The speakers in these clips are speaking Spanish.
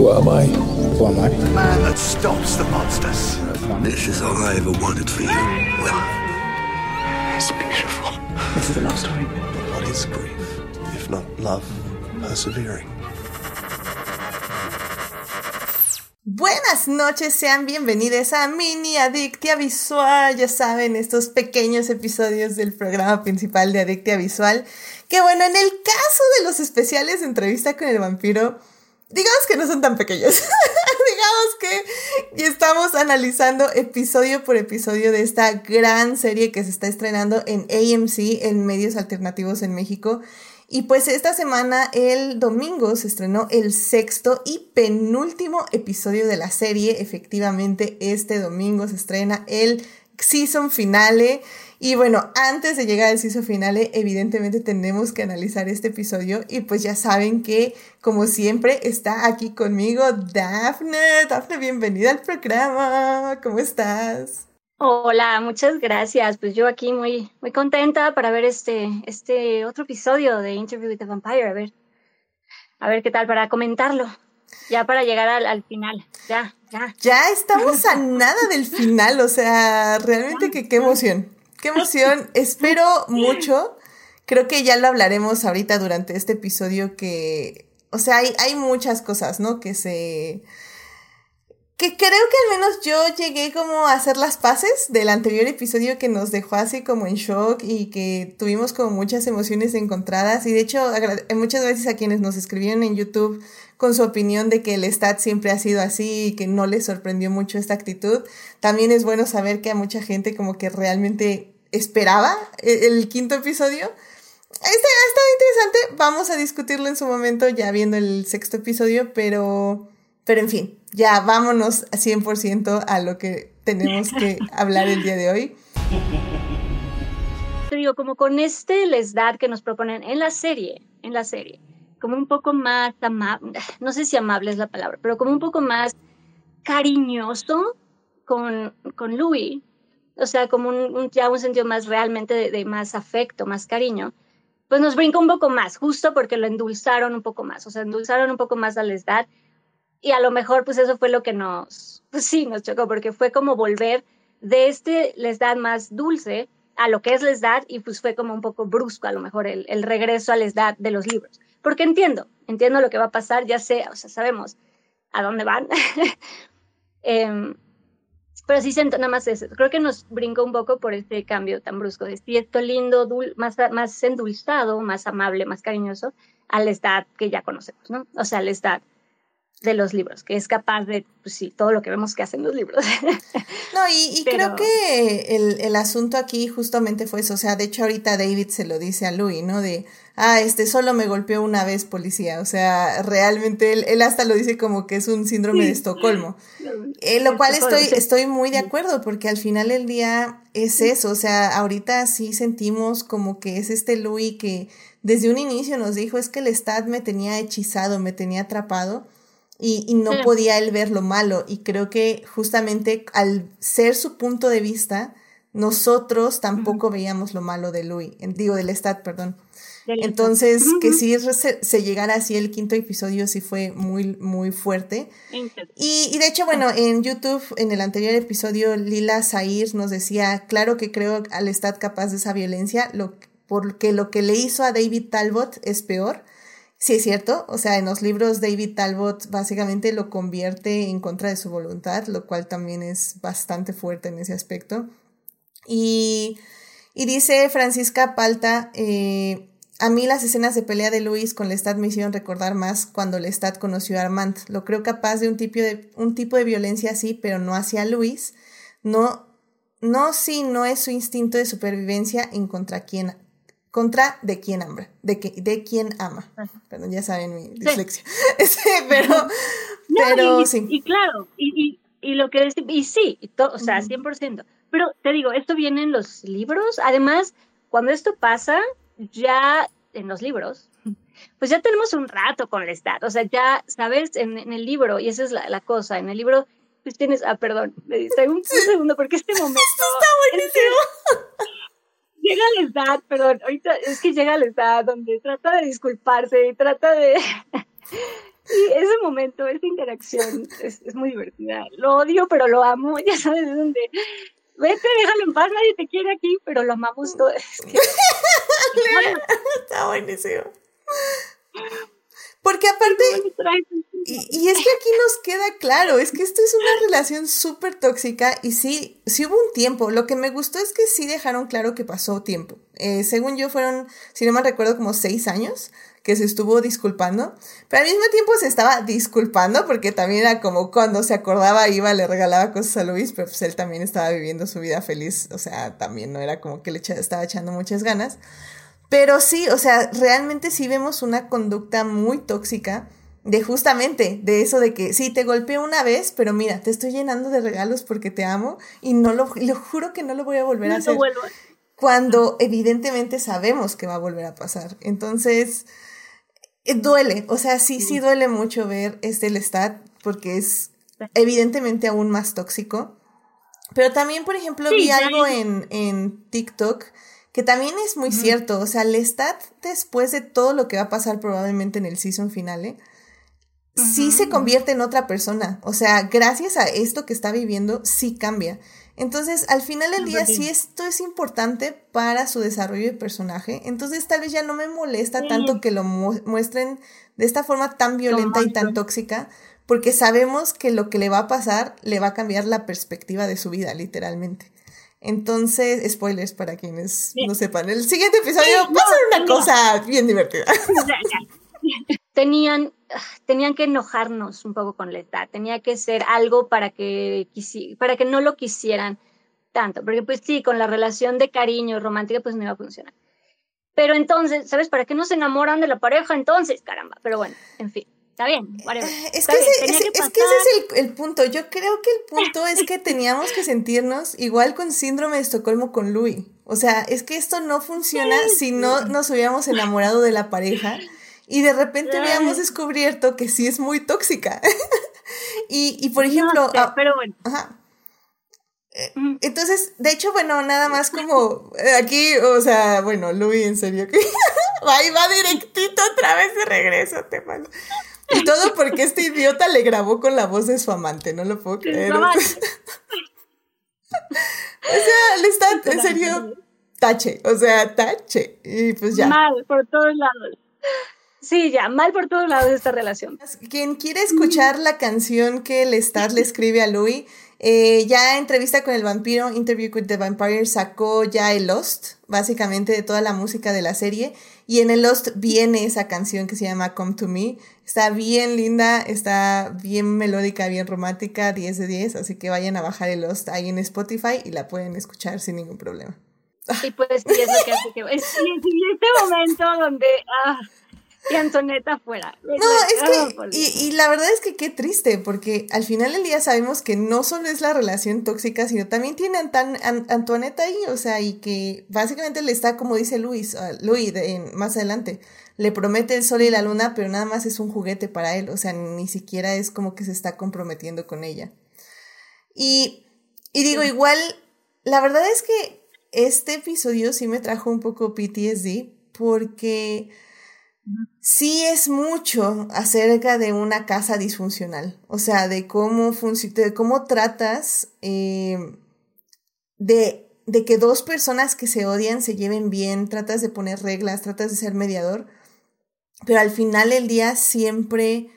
Who am I? Who am I? The man that stops the monsters. This is all I ever wanted for you, Will. It's beautiful. This is a love story. What is grief, if not love persevering? Buenas noches, sean bienvenidos a Mini Adictia Visual. Ya saben, estos pequeños episodios del programa principal de Adictia Visual. Que bueno, en el caso de los especiales de entrevista con el vampiro, digamos que no son tan pequeños. digamos que estamos analizando episodio por episodio de esta gran serie que se está estrenando en AMC, en medios alternativos en México. Y pues esta semana, el domingo, se estrenó el sexto y penúltimo episodio de la serie. Efectivamente, este domingo se estrena el season finale. Y bueno, antes de llegar al season finale, evidentemente tenemos que analizar este episodio. Y pues ya saben que, como siempre, está aquí conmigo Daphne. Daphne, bienvenida al programa. ¿Cómo estás? Hola, muchas gracias. Pues yo aquí muy, muy contenta para ver este, este otro episodio de Interview with the Vampire. A ver, a ver qué tal para comentarlo. Ya para llegar al, al final. Ya, ya. Ya estamos a nada del final. O sea, realmente que qué emoción. Qué emoción. Espero mucho. Creo que ya lo hablaremos ahorita durante este episodio que, o sea, hay, hay muchas cosas, ¿no? Que se que creo que al menos yo llegué como a hacer las paces del anterior episodio que nos dejó así como en shock y que tuvimos como muchas emociones encontradas. Y de hecho muchas veces a quienes nos escribieron en YouTube con su opinión de que el stat siempre ha sido así y que no les sorprendió mucho esta actitud, también es bueno saber que a mucha gente como que realmente esperaba el, quinto episodio. Este ha estado interesante, vamos a discutirlo en su momento ya viendo el sexto episodio, pero, pero en fin, ya vámonos 100% a lo que tenemos que hablar el día de hoy. Te digo, como con este les da que nos proponen en la serie, en la serie, como un poco más amable, no sé si amable es la palabra, pero como un poco más cariñoso con, con Louis, o sea, como un, ya un sentido más realmente de, de, más afecto, más cariño, pues nos brinca un poco más, justo porque lo endulzaron un poco más, o sea, endulzaron un poco más a Lestat y a lo mejor pues eso fue lo que nos, pues sí, nos chocó, porque fue como volver de este Lestat más dulce a lo que es Lestat y pues fue como un poco brusco a lo mejor el, el regreso a Lestat de los libros. Porque entiendo, entiendo lo que va a pasar, ya sé, o sea, sabemos a dónde van. eh, pero sí siento nada más eso. Creo que nos brincó un poco por este cambio tan brusco de esto lindo, dul más, más endulzado, más amable, más cariñoso, al Lestat que ya conocemos, ¿no? O sea, al de los libros, que es capaz de, pues sí, todo lo que vemos que hacen los libros. No, y, y creo que el, el, asunto aquí justamente fue eso, o sea, de hecho ahorita David se lo dice a Louis, ¿no? De, ah, este solo me golpeó una vez policía, o sea, realmente él, él hasta lo dice como que es un síndrome sí. de Estocolmo, eh, lo cual estoy, estoy muy de acuerdo, porque al final del día es eso, o sea, ahorita sí sentimos como que es este Louis que desde un inicio nos dijo, es que el Estad me tenía hechizado, me tenía atrapado, y, y no podía él ver lo malo. Y creo que justamente al ser su punto de vista, nosotros tampoco uh -huh. veíamos lo malo de Louis, digo, del Stat, perdón. Del Entonces, uh -huh. que sí se, se, llegara así el quinto episodio, sí fue muy, muy fuerte. Y, y, de hecho, bueno, en YouTube, en el anterior episodio, Lila Zair nos decía, claro que creo al Stat capaz de esa violencia, lo, porque lo que le hizo a David Talbot es peor. Sí, es cierto. O sea, en los libros David Talbot básicamente lo convierte en contra de su voluntad, lo cual también es bastante fuerte en ese aspecto. Y, y dice Francisca Palta, eh, a mí las escenas de pelea de Luis con Lestat me hicieron recordar más cuando Lestat conoció a Armand. Lo creo capaz de un tipo de, un tipo de violencia así, pero no hacia Luis. No, no si no es su instinto de supervivencia en contra quien contra de quien ama, de, que, de quien ama. Perdón, ya saben mi dislexia. Sí. pero, no, pero y, sí. Y claro, y, y, y lo que es, y sí, to, o sea, uh -huh. 100%. Pero te digo, esto viene en los libros. Además, cuando esto pasa, ya en los libros, pues ya tenemos un rato con el Estado. O sea, ya, ¿sabes? En, en el libro, y esa es la, la, cosa, en el libro, pues tienes, ah, perdón, me distraigo un, un segundo, porque este momento... Esto está buenísimo. llega a la edad, perdón, ahorita es que llega a la edad donde trata de disculparse y trata de... y ese momento, esta interacción es, es, muy divertida. Lo odio, pero lo amo. Ya sabes de dónde. Vete, déjalo en paz, nadie te quiere aquí, pero lo amamos todos. Está buenísimo. Porque aparte, y, es que aquí nos queda claro, es que esto es una relación súper tóxica y sí, sí hubo un tiempo. Lo que me gustó es que sí dejaron claro que pasó tiempo. Eh, según yo fueron, si no me recuerdo, como seis años que se estuvo disculpando, pero al mismo tiempo se estaba disculpando porque también era como cuando se acordaba iba, le regalaba cosas a Luis, pero pues él también estaba viviendo su vida feliz, o sea, también no era como que le estaba echando muchas ganas. Pero sí, o sea, realmente sí vemos una conducta muy tóxica de justamente, de eso de que sí, te golpeé una vez, pero mira, te estoy llenando de regalos porque te amo y no lo, lo juro que no lo voy a volver a hacer. Cuando evidentemente sabemos que va a volver a pasar. Entonces, eh, duele, o sea, sí, sí duele mucho ver este Lestat porque es evidentemente aún más tóxico. Pero también, por ejemplo, vi algo en, en TikTok que también es muy cierto, o sea, Lestat después de todo lo que va a pasar probablemente en el season finale, sí se convierte en otra persona, o sea, gracias a esto que está viviendo, sí cambia. Entonces, al final del día, sí esto es importante para su desarrollo de personaje, entonces tal vez ya no me molesta tanto que lo muestren de esta forma tan violenta y tan tóxica, porque sabemos que lo que le va a pasar le va a cambiar la perspectiva de su vida, literalmente. Entonces, spoilers para quienes no sepan. El siguiente episodio va a ser una cosa bien divertida. Tenían, tenían que enojarnos un poco con Leta. Tenía que ser algo para que, para que no lo quisieran tanto. Porque pues sí, con la relación de cariño romántica pues no iba a funcionar. Pero entonces, ¿sabes? ¿Para qué no se enamoran de la pareja entonces? Caramba. Pero bueno, en fin. Está bien, eh, Es que, ese, es, que ese es el, punto. Yo creo que el punto es que teníamos que sentirnos igual con síndrome de Estocolmo con Louis. O sea, es que esto no funciona si no nos hubiéramos enamorado de la pareja y de repente habíamos descubierto que sí es muy tóxica. y, y, por ejemplo... Ah, pero bueno. Ajá. Eh, entonces, de hecho, bueno, nada más como eh, aquí, o sea, bueno, Louis, en serio, que ahí va directito otra vez de regreso, te mando. Y todo porque este idiota le grabó con la voz de su amante, no lo puedo creer. o sea, le está, en serio, tache, o sea, tache. Y pues ya. Mal por todos lados. Sí, ya, mal por todos lados esta relación. Quien quiere escuchar la canción que Lestat le escribe a Louis, eh, ya entrevista con el vampiro, Interview with the Vampire, sacó ya el Lost, básicamente de toda la música de la serie. Y en el Lost viene esa canción que se llama Come to Me. Está bien linda, está bien melódica, bien romántica, 10 de 10. Así que vayan a bajar el Lost ahí en Spotify y la pueden escuchar sin ningún problema. Y pues sí, es este momento donde... Ah, y Antoneta fuera. No, es que, y, y, la verdad es que qué triste, porque al final del día sabemos que no solo es la relación tóxica, sino también tiene a Antoinette ahí, o sea, y que básicamente le está, como dice Luis, uh, Luis más adelante, le promete el sol y la luna, pero nada más es un juguete para él, o sea, ni siquiera es como que se está comprometiendo con ella. Y, y digo, igual, la verdad es que este episodio sí me trajo un poco PTSD, porque sí es mucho acerca de una casa disfuncional, o sea, de cómo, de cómo tratas eh, de, de que dos personas que se odian se lleven bien, tratas de poner reglas, tratas de ser mediador, pero al final del día siempre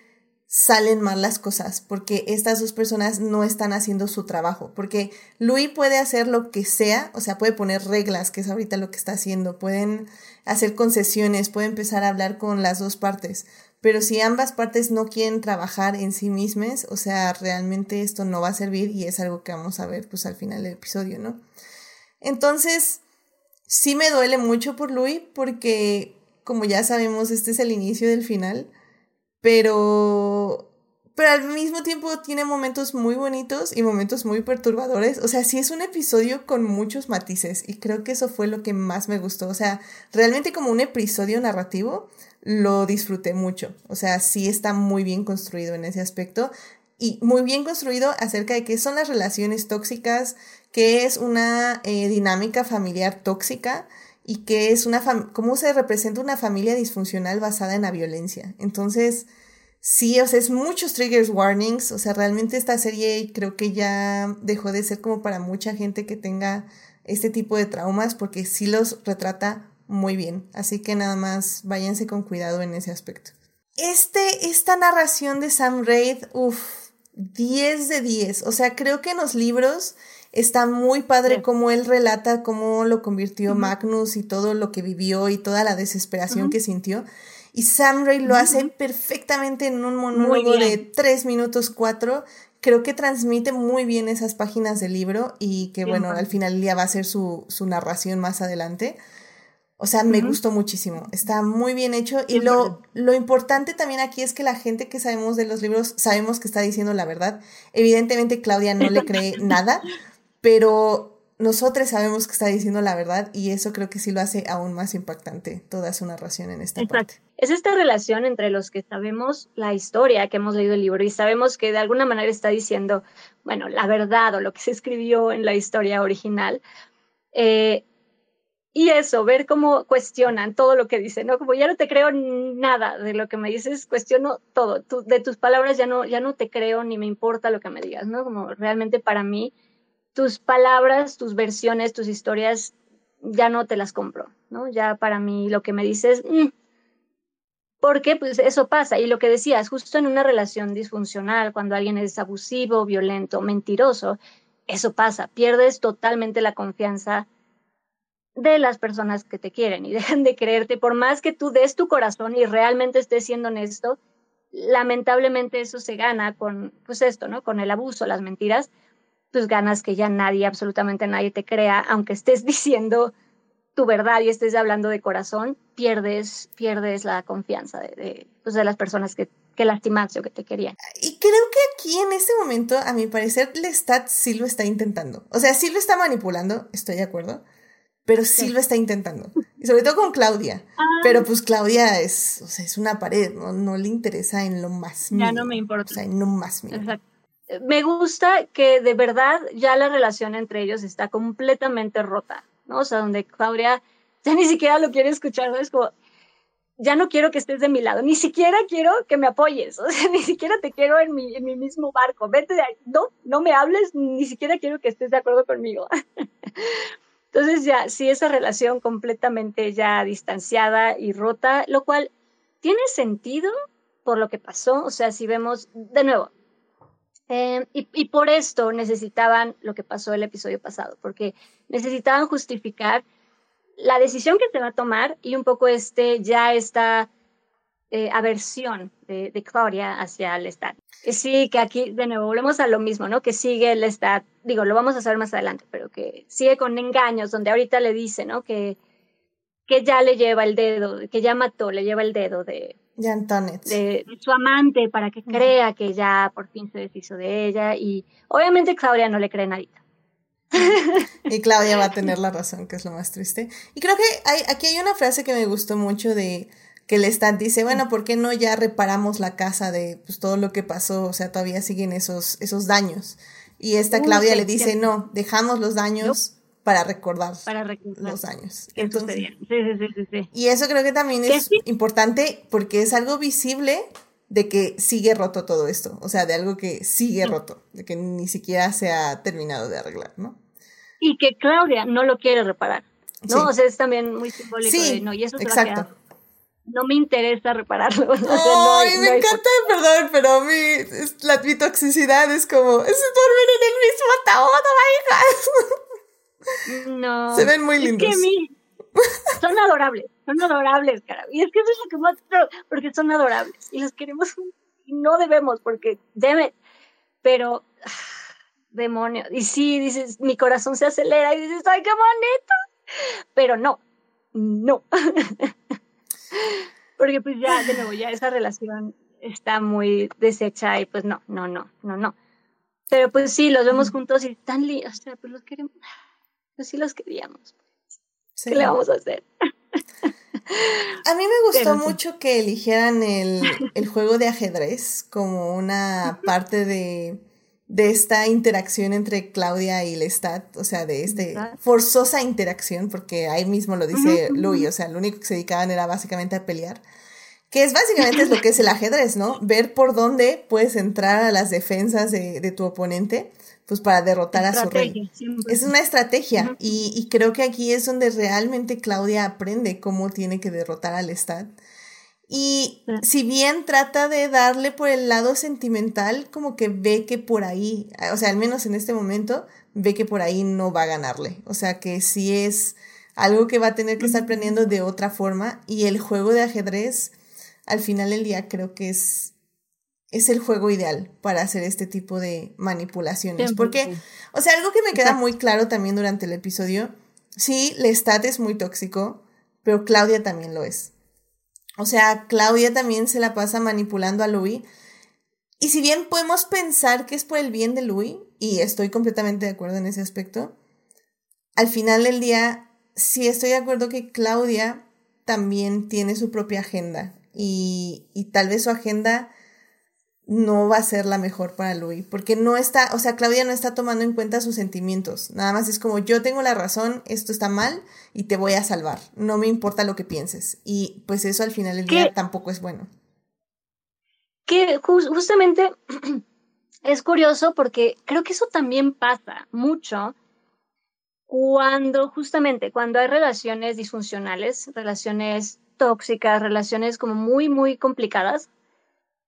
salen mal las cosas porque estas dos personas no están haciendo su trabajo. Porque Louis puede hacer lo que sea, o sea, puede poner reglas, que es ahorita lo que está haciendo, pueden hacer concesiones, puede empezar a hablar con las dos partes. Pero si ambas partes no quieren trabajar en sí mismas, o sea, realmente esto no va a servir y es algo que vamos a ver pues al final del episodio, ¿no? Entonces, sí me duele mucho por Louis porque, como ya sabemos, este es el inicio del final pero pero al mismo tiempo tiene momentos muy bonitos y momentos muy perturbadores. O sea, sí es un episodio con muchos matices y creo que eso fue lo que más me gustó. O sea, realmente como un episodio narrativo lo disfruté mucho. O sea, sí está muy bien construido en ese aspecto y muy bien construido acerca de qué son las relaciones tóxicas, qué es una eh, dinámica familiar tóxica y qué es una cómo se representa una familia disfuncional basada en la violencia. Entonces, Sí, o sea, es muchos triggers warnings, o sea, realmente esta serie creo que ya dejó de ser como para mucha gente que tenga este tipo de traumas porque sí los retrata muy bien, así que nada más váyanse con cuidado en ese aspecto. Este, esta narración de Sam Raid, uff, 10 de 10, o sea, creo que en los libros está muy padre como él relata cómo lo convirtió Magnus y todo lo que vivió y toda la desesperación que sintió. Y Sam Raid lo hace perfectamente en un monólogo de 3 minutos 4 creo que transmite muy bien esas páginas del libro y que, bueno, al final día va a ser su, su narración más adelante. O sea, me gustó muchísimo. Está muy bien hecho. Y lo, lo importante también aquí es que la gente que sabemos de los libros sabemos que está diciendo la verdad. Evidentemente, Claudia no le cree nada, pero nosotros sabemos que está diciendo la verdad y eso creo que sí lo hace aún más impactante toda su narración en esta parte. Es esta relación entre los que sabemos la historia, que hemos leído el libro y sabemos que de alguna manera está diciendo, bueno, la verdad o lo que se escribió en la historia original. Eh, y eso, ver cómo cuestionan todo lo que dicen, ¿no? Como ya no te creo nada de lo que me dices, cuestiono todo. de tus palabras ya no, ya no te creo ni me importa lo que me digas, ¿no? Como realmente para mí tus palabras, tus versiones, tus historias, ya no te las compro, ¿no? Ya para mí lo que me dices, mm". porque pues eso pasa. Y lo que decías, justo en una relación disfuncional, cuando alguien es abusivo, violento, mentiroso, eso pasa. Pierdes totalmente la confianza de las personas que te quieren y dejan de creerte. Por más que tú des tu corazón y realmente estés siendo honesto, lamentablemente eso se gana con, pues esto, ¿no? Con el abuso, las mentiras pues ganas que ya nadie, absolutamente nadie te crea, aunque estés diciendo tu verdad y estés hablando de corazón, pierdes, pierdes la confianza de, pues de las personas que, que lastimaste o que te querían. Y creo que aquí en este momento, a mi parecer, Lestat sí lo está intentando. O sea, sí lo está manipulando, estoy de acuerdo, pero sí, lo está intentando. Y sobre todo con Claudia. Ah. Pero pues Claudia es, o sea, es una pared, ¿no? No le interesa en lo más mínimo. Ya no me importa. O sea, en lo más mínimo. Exacto me gusta que de verdad ya la relación entre ellos está completamente rota, ¿no? O sea, donde Claudia ya ni siquiera lo quiere escuchar, ¿no? Es como, ya no quiero que estés de mi lado, ni siquiera quiero que me apoyes, o sea, ni siquiera te quiero en mi, en mi mismo barco, vete de ahí, no, no me hables, ni siquiera quiero que estés de acuerdo conmigo. Entonces ya, sí, esa relación completamente ya distanciada y rota, lo cual tiene sentido por lo que pasó, o sea, si vemos, de nuevo, Em, y, por esto necesitaban lo que pasó el episodio pasado, porque necesitaban justificar la decisión que se va a tomar y un poco este, ya esta eh, aversión de, Claudia hacia el Estado. Sí, que aquí de nuevo volvemos a lo mismo, ¿no? Que sigue el Estado, digo, lo vamos a saber más adelante, pero que sigue con engaños, donde ahorita le dice, ¿no? Que, que ya le lleva el dedo, que ya mató, le lleva el dedo de, de, su amante para que crea que ya por fin se deshizo de ella y obviamente Claudia no le cree nadita. Y Claudia va a tener la razón, que es lo más triste. Y creo que hay, aquí hay una frase que me gustó mucho de que el Stat dice, bueno, ¿por qué no ya reparamos la casa de pues, todo lo que pasó? O sea, todavía siguen esos, esos daños. Y esta Claudia le dice, no, dejamos los daños para recordar, los años. Y eso creo que también es importante porque es algo visible de que sigue roto todo esto, o sea, de algo que sigue roto, de que ni siquiera se ha terminado de arreglar, ¿no? Y que Claudia no lo quiere reparar, ¿no? O sea, es también muy simbólico de, no, y eso exacto. no me interesa repararlo. Ay, me encanta, perdón, pero a mí la, mi toxicidad es como, es dormir en el mismo ataúd, hija. No. Se ven muy lindos. son adorables, son adorables, cara. Y es que eso es lo que más porque son adorables y los queremos y no debemos porque deben, pero ah, demonio. Y sí, dices, mi corazón se acelera y dices, ay, qué bonito. Pero no, no. porque pues ya, de nuevo, ya esa relación está muy deshecha y pues no, no, no, no, no. Pero pues sí, los vemos juntos y están lindos, o sea, pues los queremos pues sí los queríamos. ¿Qué le vamos a hacer? A mí me gustó mucho que eligieran el, el, juego de ajedrez como una parte de, de, esta interacción entre Claudia y Lestat, o sea, de esta forzosa interacción, porque ahí mismo lo dice Louis, o sea, lo único que se dedicaban era básicamente a pelear Que es básicamente es lo que es el ajedrez, ¿no? Ver por dónde puedes entrar a las defensas de, de tu oponente, pues para derrotar a su rey. Es una estrategia. y, y, creo que aquí es donde realmente Claudia aprende cómo tiene que derrotar al Estado. Y si bien trata de darle por el lado sentimental, como que ve que por ahí, o sea, al menos en este momento, ve que por ahí no va a ganarle. O sea, que sí es algo que va a tener que estar aprendiendo de otra forma. Y el juego de ajedrez al final del día creo que es, es el juego ideal para hacer este tipo de manipulaciones. Porque, o sea, algo que me queda muy claro también durante el episodio, sí, Lestat es muy tóxico, pero Claudia también lo es. O sea, Claudia también se la pasa manipulando a Louis. Y si bien podemos pensar que es por el bien de Louis, y estoy completamente de acuerdo en ese aspecto, al final del día sí estoy de acuerdo que Claudia también tiene su propia agenda y, y tal vez su agenda no va a ser la mejor para Louis, porque no está, o sea, Claudia no está tomando en cuenta sus sentimientos, nada más es como yo tengo la razón, esto está mal y te voy a salvar, no me importa lo que pienses. Y pues eso al final del día tampoco es bueno. Que justamente es curioso porque creo que eso también pasa mucho cuando justamente cuando hay relaciones disfuncionales, relaciones tóxicas, relaciones como muy, muy complicadas,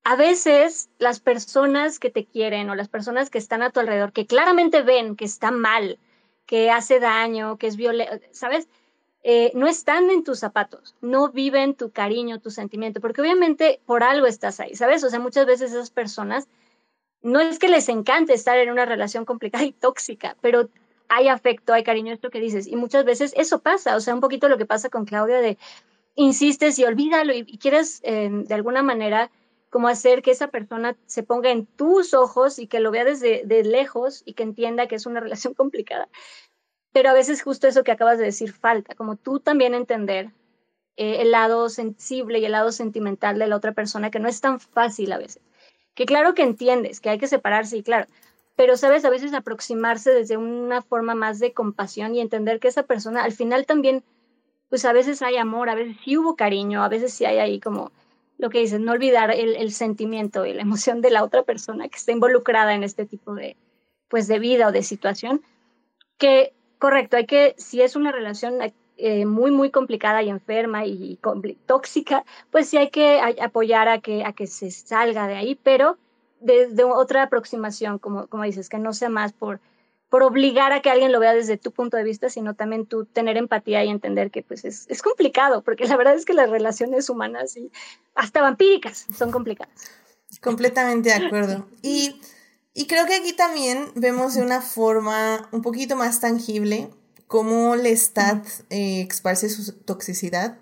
a veces las personas que te quieren o las personas que están a tu alrededor, que claramente ven que está mal, que hace daño, que es violento, ¿sabes? Eh, no están en tus zapatos, no viven tu cariño, tu sentimiento, porque obviamente por algo estás ahí, ¿sabes? O sea, muchas veces esas personas no es que les encante estar en una relación complicada y tóxica, pero hay afecto, hay cariño, esto que dices, y muchas veces eso pasa, o sea, un poquito lo que pasa con Claudia de insistes y olvídalo y, quieres eh, de alguna manera como hacer que esa persona se ponga en tus ojos y que lo vea desde de lejos y que entienda que es una relación complicada. Pero a veces justo eso que acabas de decir falta, como tú también entender eh, el lado sensible y el lado sentimental de la otra persona, que no es tan fácil a veces. Que claro que entiendes que hay que separarse y claro, pero sabes a veces aproximarse desde una forma más de compasión y entender que esa persona al final también pues a veces hay amor, a veces sí hubo cariño, a veces sí hay ahí como lo que dices, no olvidar el, sentimiento y la emoción de la otra persona que está involucrada en este tipo de, pues, de vida o de situación. Que, correcto, hay que, si es una relación eh, muy, muy complicada y enferma y, tóxica, pues sí hay que apoyar a que, a que se salga de ahí, pero desde otra aproximación, como, como dices, que no sea más por por obligar a que alguien lo vea desde tu punto de vista, sino también tú tener empatía y entender que pues es, es complicado, porque la verdad es que las relaciones humanas y hasta vampíricas son complicadas. Completamente de acuerdo. Y, y creo que aquí también vemos de una forma un poquito más tangible cómo Lestat eh, exparse su toxicidad,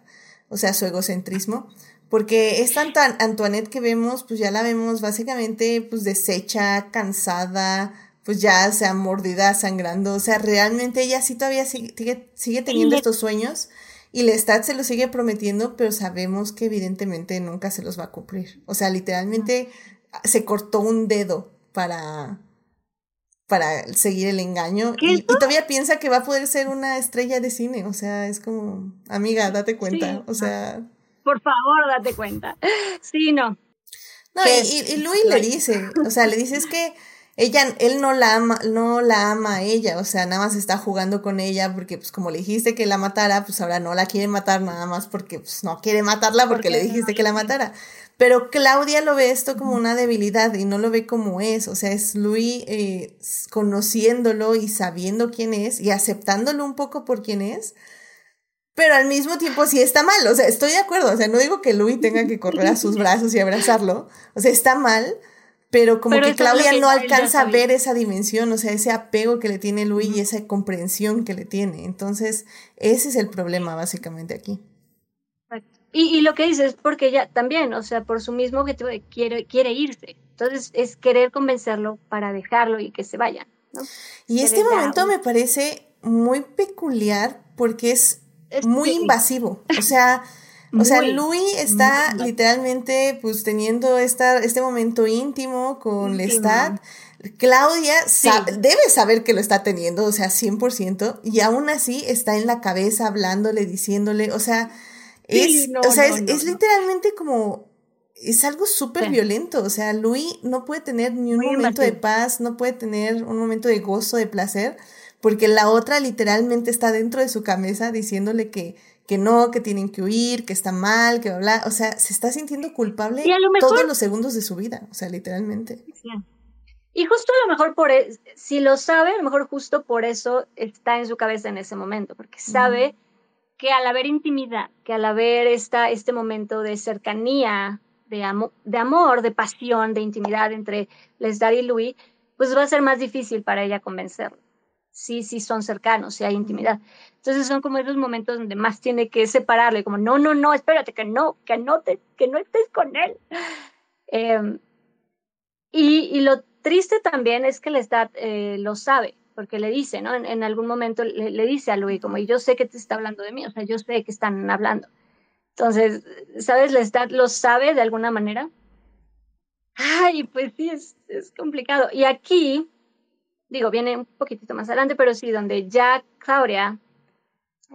o sea, su egocentrismo. Porque esta Antoinette que vemos, pues ya la vemos básicamente pues deshecha, cansada, pues ya sea mordida, sangrando, o sea, realmente ella sí todavía sigue, sigue, teniendo estos sueños y Lestat se los sigue prometiendo, pero sabemos que evidentemente nunca se los va a cumplir. O sea, literalmente se cortó un dedo para, para seguir el engaño y, todavía piensa que va a poder ser una estrella de cine. O sea, es como, amiga, date cuenta. O sea... Por favor, date cuenta. Sí, no. No, y, y, Luis le dice, o sea, le dice es que ella, él no la ama, no la ama a ella, o sea, nada más está jugando con ella porque, pues, como le dijiste que la matara, pues ahora no la quiere matar nada más porque, pues, no quiere matarla porque le dijiste que la matara. Pero Claudia lo ve esto como una debilidad y no lo ve como es, o sea, es Luis eh, conociéndolo y sabiendo quién es y aceptándolo un poco por quién es, pero al mismo tiempo sí está mal, o sea, estoy de acuerdo, o sea, no digo que Luis tenga que correr a sus brazos y abrazarlo, o sea, está mal, pero como que Claudia no alcanza a ver esa dimensión, o sea, ese apego que le tiene Luis y esa comprensión que le tiene. Entonces, ese es el problema básicamente aquí. Y, y lo que dice es porque ella también, o sea, por su mismo objetivo de quiere, quiere irse. Entonces, es querer convencerlo para dejarlo y que se vaya. Y este momento me parece muy peculiar porque es, muy invasivo. O sea, o sea, Louis está literalmente pues teniendo esta, este momento íntimo con Lestat. Claudia debe saber que lo está teniendo, o sea, 100%, y aún así está en la cabeza hablándole, diciéndole, o sea, es, o sea, es, literalmente como, es algo súper violento, o sea, Louis no puede tener ni un momento de paz, no puede tener un momento de gozo, de placer, porque la otra literalmente está dentro de su cabeza diciéndole que, que no, que tienen que huir, que está mal, que bla, o sea, se está sintiendo culpable todos los segundos de su vida, o sea, literalmente. Y justo a lo mejor por, e, si lo sabe, a lo mejor justo por eso está en su cabeza en ese momento, porque sabe que al haber intimidad, que al haber esta, este momento de cercanía, de, de amor, de pasión, de intimidad entre Lesdar y Louis, pues va a ser más difícil para ella convencerlo. Sí, sí son cercanos, sí hay intimidad. Entonces son como esos momentos donde más tiene que separarle, como, no, no, no, espérate, que no, que no, te, que no estés con él. Em, y, y lo triste también es que Lestat eh, lo sabe, porque le dice, ¿no? En, algún momento le, dice a Louis, como, yo sé que te está hablando de mí, o sea, yo sé que están hablando. Entonces, ¿sabes? Lestat lo sabe de alguna manera. Ay, pues sí, es, es complicado. Y aquí, digo, viene un poquitito más adelante, pero sí, donde ya Claudia,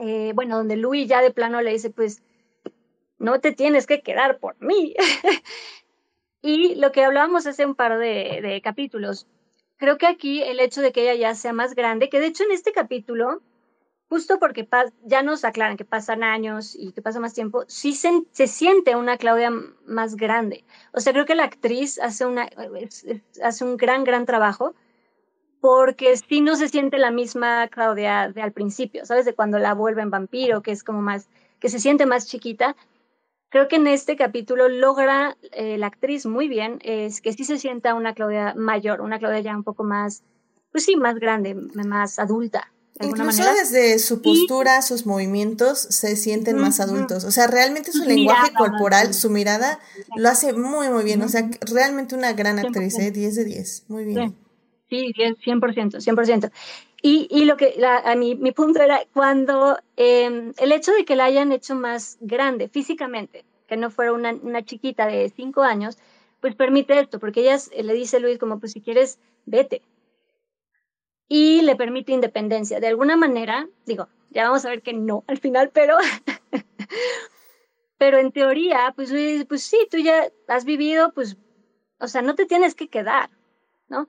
eh, bueno, donde Louis ya de plano le dice, pues, no te tienes que quedar por mí. Y lo que hablábamos hace un par de, capítulos, creo que aquí el hecho de que ella ya sea más grande, que de hecho en este capítulo, justo porque ya nos aclaran que pasan años y que pasa más tiempo, sí se, siente una Claudia más grande. O sea, creo que la actriz hace, una, hace un gran, gran trabajo porque sí no se siente la misma Claudia de al principio, ¿sabes? De cuando la vuelven vampiro, que es como más, que se siente más chiquita, creo que en este capítulo logra eh, la actriz muy bien, es que sí se sienta una Claudia mayor, una Claudia ya un poco más, pues sí, más grande, más adulta. Incluso desde su postura, sus movimientos se sienten más adultos. O sea, realmente su, lenguaje corporal, su mirada, lo hace muy, muy bien. O sea, realmente una gran actriz, 10 ¿eh? de 10. Muy bien. Sí, 100%, 100%. Y, y lo que a mi, mi punto era cuando em, el hecho de que la hayan hecho más grande físicamente, que no fuera una, una chiquita de cinco años, pues permite esto, porque ella le dice Luis como, pues si quieres, vete. Y le permite independencia. De alguna manera, digo, ya vamos a ver que no al final, pero, pero en teoría, pues Luis, pues sí, tú ya has vivido, pues, o sea, no te tienes que quedar, ¿no?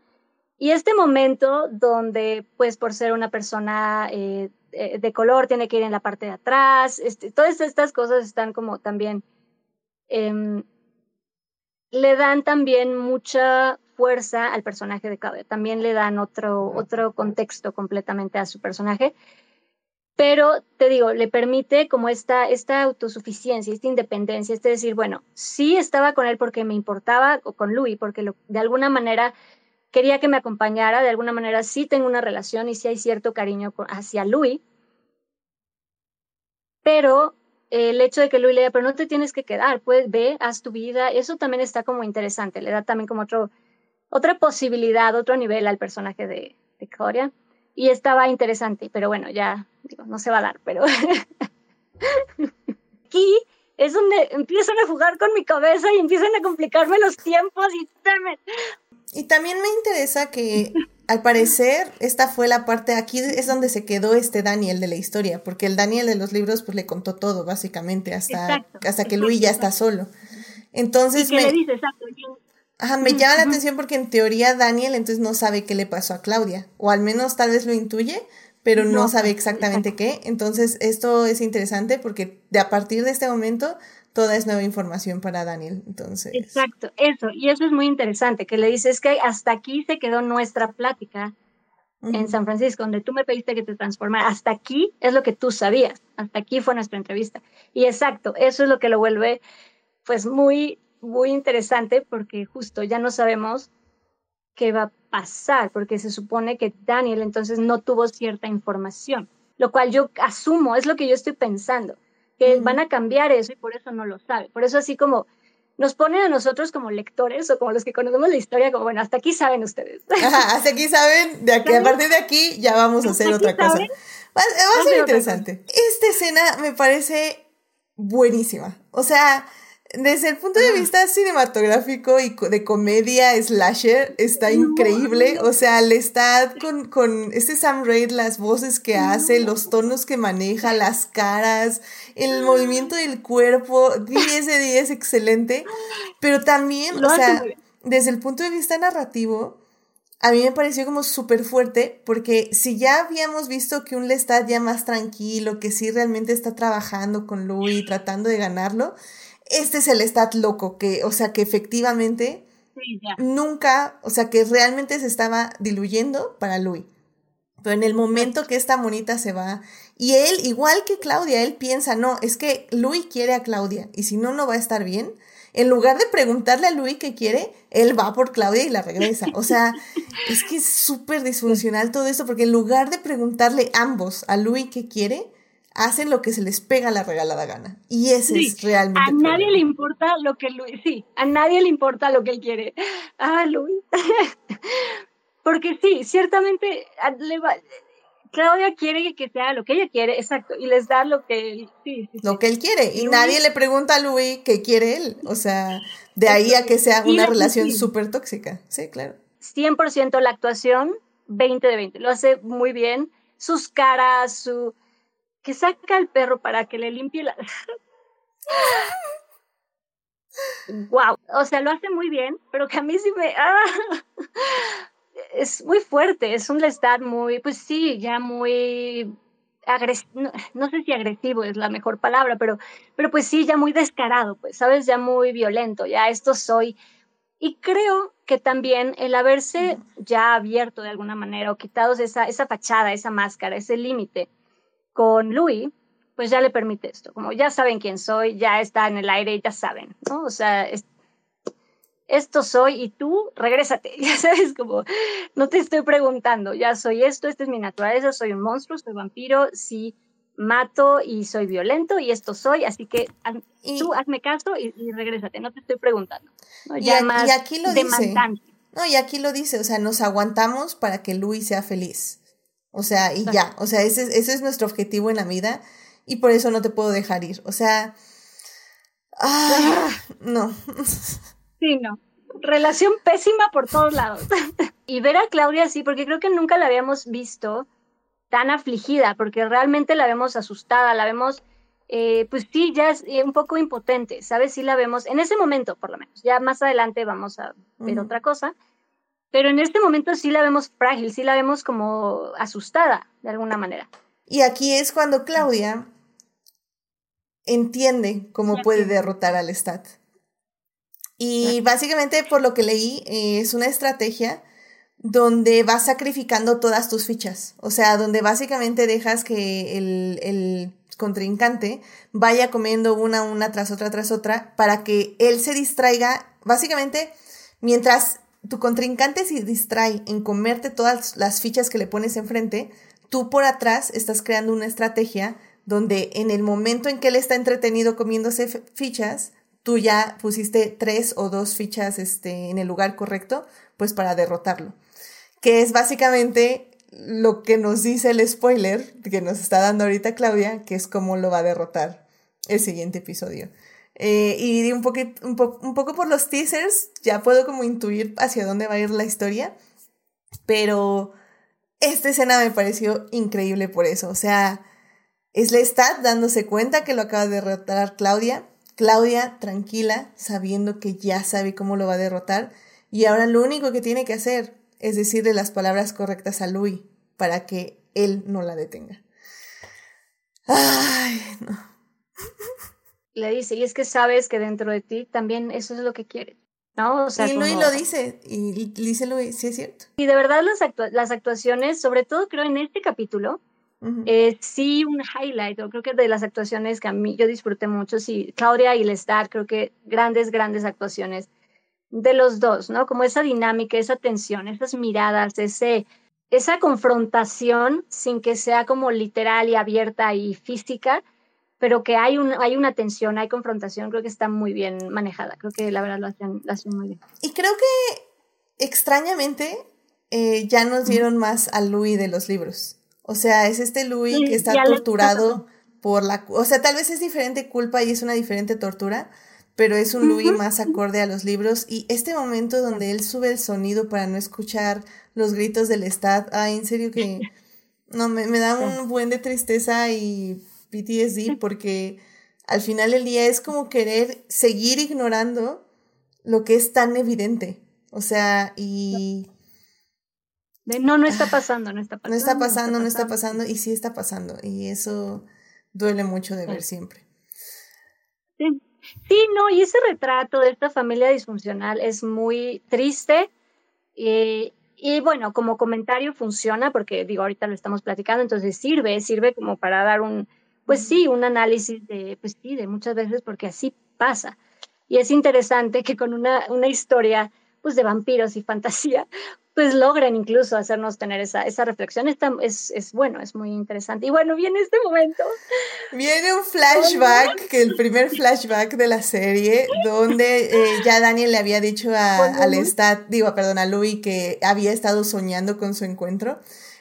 Y este momento donde, pues por ser una persona eh, eh, de color, tiene que ir en la parte de atrás, este, todas estas cosas están como también, em, le dan también mucha fuerza al personaje de Claudia, también le dan otro, otro contexto completamente a su personaje, pero te digo, le permite como esta, esta autosuficiencia, esta independencia, este decir, bueno, sí estaba con él porque me importaba, o con Louis, porque de alguna manera quería que me acompañara, de alguna manera sí tengo una relación y sí hay cierto cariño hacia Louis, pero el hecho de que Louis le diga, pero no te tienes que quedar, pues ve, haz tu vida, eso también está como interesante, le da también como otro, otra posibilidad, otro nivel al personaje de, de Claudia. Y estaba interesante, pero bueno, ya digo, no se va a dar, pero aquí es donde empiezan a jugar con mi cabeza y empiezan a complicarme los tiempos y y también me interesa que al parecer esta fue la parte, aquí es donde se quedó este Daniel de la historia, porque el Daniel de los libros pues le contó todo básicamente hasta, hasta que Luis ya está solo. Entonces me, ajá, me llama la atención porque en teoría Daniel entonces no sabe qué le pasó a Claudia, o al menos tal vez lo intuye, pero no, sabe exactamente qué. Entonces esto es interesante porque de a partir de este momento toda es nueva información para Daniel. Entonces. Exacto, eso. Y eso es muy interesante, que le dices que hasta aquí se quedó nuestra plática en San Francisco, donde tú me pediste que te transformara. Hasta aquí es lo que tú sabías. Hasta aquí fue nuestra entrevista. Y exacto, eso es lo que lo vuelve pues muy, muy interesante porque justo ya no sabemos qué va a pasar, porque se supone que Daniel entonces no tuvo cierta información, lo cual yo asumo, es lo que yo estoy pensando que van a cambiar eso y por eso no lo sabe. Por eso así como nos ponen a nosotros como lectores o como los que conocemos la historia, como bueno, hasta aquí saben ustedes. hasta aquí saben, de aquí, a partir de aquí ya vamos a hacer otra cosa. Va, a ser interesante. Esta escena me parece buenísima. O sea, Desde el punto de vista cinematográfico y de comedia slasher, está increíble. O sea, le está con, con este Sam Raid, las voces que hace, los tonos que maneja, las caras, el movimiento del cuerpo, 10 de 10, excelente. Pero también, o sea, desde el punto de vista narrativo, a mí me pareció como súper fuerte, porque si ya habíamos visto que un Lestat ya más tranquilo, que sí realmente está trabajando con Louis, tratando de ganarlo, este es el stat loco, que, o sea, que efectivamente nunca, o sea, que realmente se estaba diluyendo para Louis. Pero en el momento que esta monita se va, y él, igual que Claudia, él piensa, no, es que Louis quiere a Claudia, y si no, no va a estar bien. En lugar de preguntarle a Louis qué quiere, él va por Claudia y la regresa. O sea, es que es súper disfuncional todo esto, porque en lugar de preguntarle ambos a Louis qué quiere, hacen lo que se les pega la regalada gana. Y ese es realmente. A nadie le importa lo que Luis, sí, a nadie le importa lo que él quiere. Ah, Luis. Porque sí, ciertamente Claudia quiere que sea lo que ella quiere, exacto, y les da lo que él, sí, lo que él quiere. Y, nadie le pregunta a Luis qué quiere él. O sea, de ahí a que sea una relación súper tóxica. Sí, claro. 100% la actuación, 20 de 20. Lo hace muy bien. Sus caras, su que saca al perro para que le limpie la... wow, o sea, lo hace muy bien, pero que a mí sí me... ¡ah! Es muy fuerte, es un Lestat muy, pues sí, ya muy agresivo, no, sé si agresivo es la mejor palabra, pero, pero pues sí, ya muy descarado, pues, ¿sabes? Ya muy violento, ya esto soy. Y creo que también el haberse ya abierto de alguna manera o quitado esa, esa fachada, esa máscara, ese límite, con Louis, pues ya le permite esto, como ya saben quién soy, ya está en el aire, ya saben, ¿no? O sea, esto soy y tú, regrésate, ya sabes, como no te estoy preguntando, ya soy esto, esta es mi naturaleza, soy un monstruo, soy vampiro, sí mato y soy violento y esto soy, así que tú hazme caso y, regrésate, no te estoy preguntando. Ya y, aquí lo dice. No, y aquí lo dice, o sea, nos aguantamos para que Louis sea feliz. O sea, y ya, o sea, ese, ese es nuestro objetivo en la vida y por eso no te puedo dejar ir. O sea, ah, no. Sí, no. Relación pésima por todos lados. y ver a Claudia así, porque creo que nunca la habíamos visto tan afligida, porque realmente la vemos asustada, la vemos, eh, pues sí, ya es eh, un poco impotente, ¿sabes? Sí la vemos, en ese momento por lo menos, ya más adelante vamos a ver otra cosa, pero en este momento sí la vemos frágil, sí la vemos como asustada de alguna manera. Y aquí es cuando Claudia entiende cómo puede derrotar al Stat. Y básicamente, por lo que leí, es una estrategia donde vas sacrificando todas tus fichas. O sea, donde básicamente dejas que el, el contrincante vaya comiendo una, una tras otra, tras otra, para que él se distraiga. Básicamente, mientras tu contrincante se distrae en comerte todas las fichas que le pones enfrente, tú por atrás estás creando una estrategia donde en el momento en que él está entretenido comiéndose fichas, tú ya pusiste tres o dos fichas este, en el lugar correcto, pues para derrotarlo. Que es básicamente lo que nos dice el spoiler que nos está dando ahorita Claudia, que es cómo lo va a derrotar el siguiente episodio. Eh, y un, un, un poco por los teasers, ya puedo como intuir hacia dónde va a ir la historia. Pero esta escena me pareció increíble por eso. O sea, es Lestat dándose cuenta que lo acaba de derrotar Claudia. Claudia tranquila, sabiendo que ya sabe cómo lo va a derrotar. Y ahora lo único que tiene que hacer es decirle las palabras correctas a Louis para que él no la detenga. Ay, no le dice, y es que sabes que dentro de ti también eso es lo que quieres. ¿no? O sea, y Luis lo dice, y dice Luis, sí es cierto. Y de verdad las, las actuaciones, sobre todo creo en este capítulo, sí un highlight, o creo que de las actuaciones que a mí yo disfruté mucho, sí, Claudia y Lestat, creo que grandes, grandes actuaciones de los dos, ¿no? Como esa dinámica, esa tensión, esas miradas, ese, esa confrontación sin que sea como literal y abierta y física, pero que hay, un, hay una tensión, hay confrontación, creo que está muy bien manejada, creo que la verdad lo hacen, muy bien. Y creo que extrañamente eh, ya nos dieron más a Louis de los libros. O sea, es este Louis que está torturado por la... O sea, tal vez es diferente culpa y es una diferente tortura, pero es un Louis más acorde a los libros. Y este momento donde él sube el sonido para no escuchar los gritos del Estado, ay, en serio que no, me, me da un buen de tristeza y PTSD porque al final del día es como querer seguir ignorando lo que es tan evidente. O sea, y... no, no está pasando, no está pasando. No está pasando, no está pasando, y sí está pasando. Y eso duele mucho de ver siempre. Sí. Sí, no, y ese retrato de esta familia disfuncional es muy triste. Y, y, bueno, como comentario funciona, porque digo, ahorita lo estamos platicando, entonces sirve, sirve como para dar un, pues sí, un análisis de, pues sí, de muchas veces, porque así pasa. Y es interesante que con una, una historia pues de vampiros y fantasía, pues logran incluso hacernos tener esa, esa reflexión. es, es bueno, es muy interesante. Y bueno, viene este momento. Viene un flashback, que el primer flashback de la serie, donde eh, ya Daniel le había dicho a, al Stat, digo, perdón, a Louis que había estado soñando con su encuentro.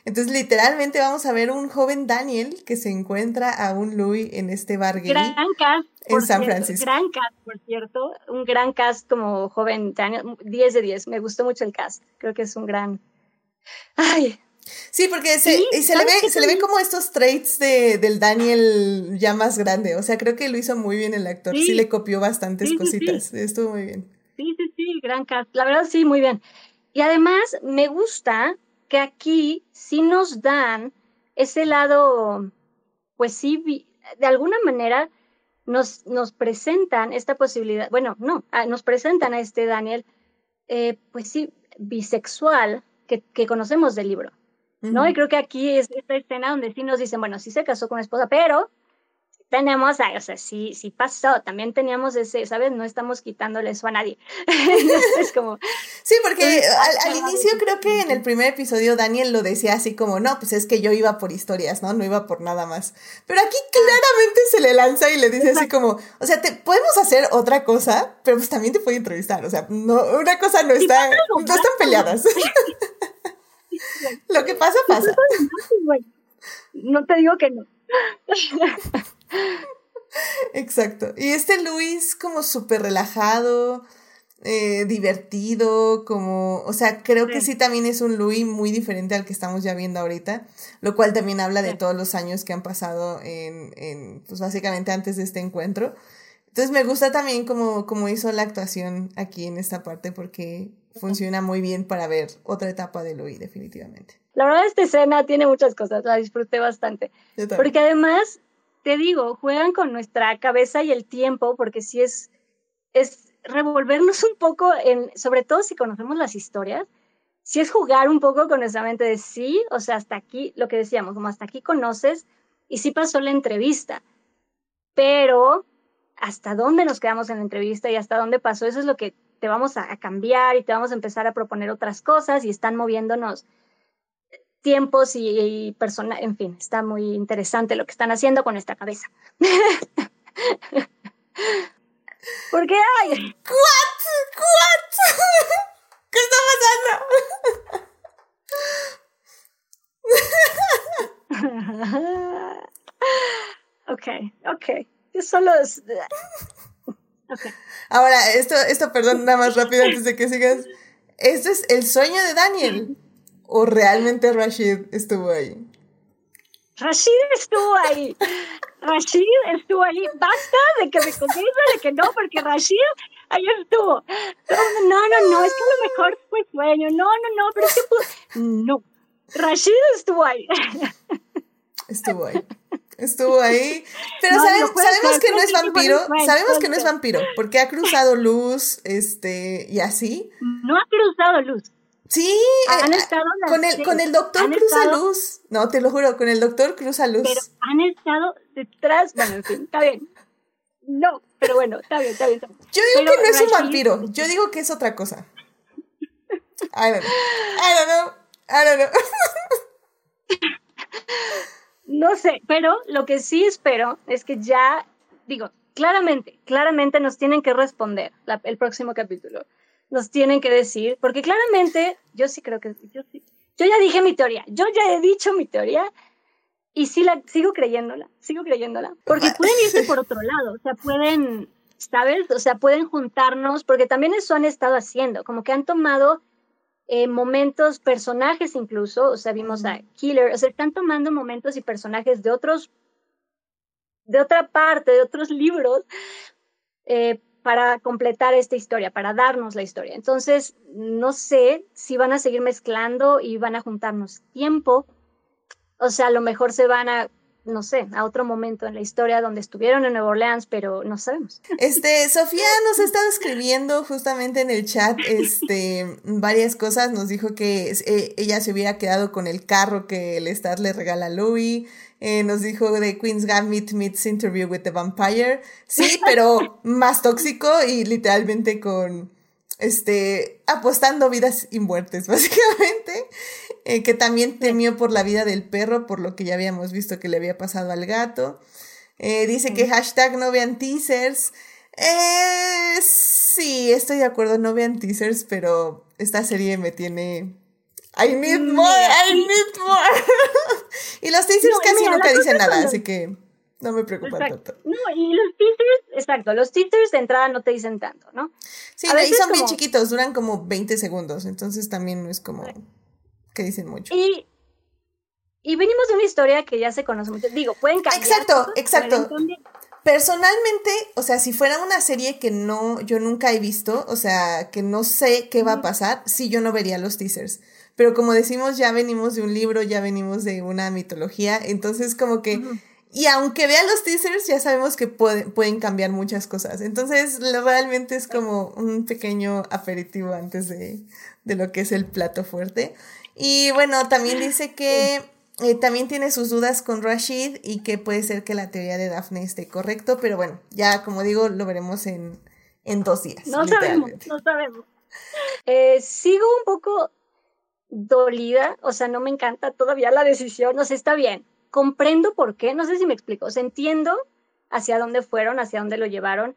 Entonces, literalmente vamos a ver un joven Daniel que se encuentra a un Louis en este bar gay gran cast, en San Francisco. Gran cast, por cierto. Un gran cast como joven Daniel. 10 de 10. Me gustó mucho el cast. Creo que es un gran. Ay. Sí, porque se, se, le, ve, se le ve como estos traits de, del Daniel ya más grande. O sea, creo que lo hizo muy bien el actor. Sí, le copió bastantes cositas. Estuvo muy bien. Sí, sí, sí, gran cast. La verdad, sí, muy bien. Y además, me gusta que aquí sí nos dan ese lado, pues sí, de alguna manera nos, nos presentan esta posibilidad, bueno, no, ah, nos presentan a este Daniel, eh, pues sí, bisexual que, que conocemos del libro, ¿no? Y creo que aquí es esta escena donde sí nos dicen, bueno, sí se casó con una esposa, pero tenemos, o sea, sí, sí pasó, también teníamos ese, ¿sabes? No estamos quitándole eso a nadie. es como... Sí, porque al, inicio creo que en el primer episodio Daniel lo decía así como, no, pues es que yo iba por historias, ¿no? No iba por nada más. Pero aquí claramente se le lanza y le dice así como, o sea, te podemos hacer otra cosa, pero pues también te puede entrevistar, o sea, no, una cosa no está, no están peleadas. lo que pasa, pasa. No te digo que no. Exacto. Y este Luis como súper relajado, eh, divertido, como, o sea, creo que sí también es un Luis muy diferente al que estamos ya viendo ahorita, lo cual también habla de todos los años que han pasado en, en, pues básicamente antes de este encuentro. Entonces me gusta también como, como hizo la actuación aquí en esta parte porque funciona muy bien para ver otra etapa de Louis, definitivamente. La verdad, esta escena tiene muchas cosas, la disfruté bastante. Porque además te digo, juegan con nuestra cabeza y el tiempo, porque sí es, es revolvernos un poco, en, sobre todo si conocemos las historias, sí es jugar un poco con nuestra mente de sí, o sea, hasta aquí, lo que decíamos, como hasta aquí conoces y sí pasó la entrevista, pero hasta dónde nos quedamos en la entrevista y hasta dónde pasó, eso es lo que te vamos a cambiar y te vamos a empezar a proponer otras cosas y están moviéndonos tiempos y, personas, en fin, está muy interesante lo que están haciendo con esta cabeza. Porque hay... ¿What? ¿What? ¿Qué está pasando? ok, ok. Yo solo... Okay. Ahora, esto, esto, perdón, nada más rápido antes de que sigas. Este es el sueño de Daniel. ¿O realmente Rashid estuvo ahí? Rashid estuvo ahí. Rashid estuvo ahí. Basta de que me convenza de que no, porque Rashid ahí estuvo. No, no, no, es que a lo mejor fue sueño. No, no, no, pero es que No. Rashid estuvo ahí. Estuvo ahí. Estuvo ahí. Pero sabemos, sabemos que no es vampiro. Sabemos que no es vampiro. Porque ha cruzado luz, este, y así. No ha cruzado luz. Sí, han eh, estado con el, con el doctor Cruza Luz. No, te lo juro, con el doctor Cruza Luz. Pero han estado detrás, bueno, en fin, está bien. No, pero bueno, está bien, está bien. Yo digo que no es un vampiro, yo digo que es otra cosa. I don't know. I don't know. I don't know. no sé, pero lo que sí espero es que ya, digo, claramente, claramente nos tienen que responder el próximo capítulo nos tienen que decir, porque claramente yo sí creo que yo sí, yo ya dije mi teoría, yo ya he dicho mi teoría y sí la sigo creyéndola, sigo creyéndola, porque pueden irse por otro lado, o sea, pueden ¿sabes? O sea, pueden juntarnos, porque también eso han estado haciendo, como que han tomado eh, momentos, personajes incluso, o sea, vimos a Killer, o sea, están tomando momentos y personajes de otros, de otra parte, de otros libros, eh, para completar esta historia, para darnos la historia. Entonces, no sé si van a seguir mezclando y van a juntarnos tiempo. O sea, a lo mejor se van a no sé, a otro momento en la historia donde estuvieron en Nueva Orleans, pero no sabemos. Este, Sofía nos ha estado escribiendo justamente en el chat, este, varias cosas. Nos dijo que eh, ella se hubiera quedado con el carro que el Stat le regala a Louis. Eh, nos dijo de Queen's Gambit meets Interview with the Vampire. Sí, pero más tóxico y literalmente con, este, apostando vidas y muertes, básicamente. Eh, que también temió por la vida del perro, por lo que ya habíamos visto que le había pasado al gato. Eh, dice que hashtag no vean teasers. Eh, sí, estoy de acuerdo, no vean teasers, pero esta serie me tiene... I need more, I need more. y los teasers casi nunca dicen nada, así que no me preocupa tanto. No, y los teasers, exacto, los teasers de entrada no te dicen tanto, ¿no? Sí, y son bien chiquitos, duran como 20 segundos, entonces también no es como que dicen mucho. Y, y venimos de una historia que ya se conoce mucho. Digo, pueden cambiar. Exacto, exacto. Personalmente, o sea, si fuera una serie que no, yo nunca he visto, o sea, que no sé qué va a pasar, sí yo no vería los teasers. Pero como decimos, ya venimos de un libro, ya venimos de una mitología, entonces como que... Y aunque vean los teasers, ya sabemos que pueden cambiar muchas cosas. Entonces, realmente es como un pequeño aperitivo antes de, de lo que es el plato fuerte. Y bueno, también dice que eh, también tiene sus dudas con Rashid y que puede ser que la teoría de Daphne esté correcto, pero bueno, ya como digo, lo veremos en, en dos días. No sabemos, no sabemos. Eh, sigo un poco dolida, o sea, no me encanta todavía la decisión, no sé, está bien. Comprendo por qué, no sé si me explico, o sea, entiendo hacia dónde fueron, hacia dónde lo llevaron,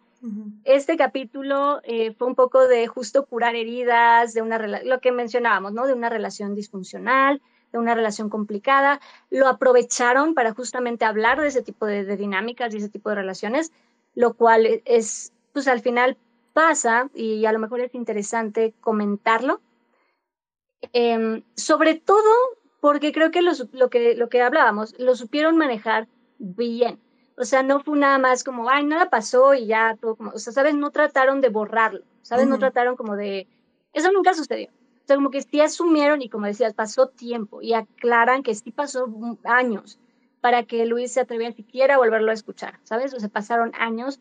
este capítulo eh, fue un poco de justo curar heridas, de una lo que mencionábamos, ¿no? De una relación disfuncional, de una relación complicada. Lo aprovecharon para justamente hablar de ese tipo de, dinámicas y ese tipo de relaciones, lo cual es, pues al final pasa y a lo mejor es interesante comentarlo. Em, sobre todo porque creo que lo, que lo que hablábamos, lo supieron manejar bien. O sea, no fue nada más como, ay, nada pasó y ya todo como, o sea, ¿sabes? No trataron de borrarlo, ¿sabes? No trataron como de, eso nunca sucedió. O sea, como que sí asumieron y como decías, pasó tiempo y aclaran que sí pasó años para que Luis se atreviera siquiera a volverlo a escuchar, ¿sabes? O sea, pasaron años.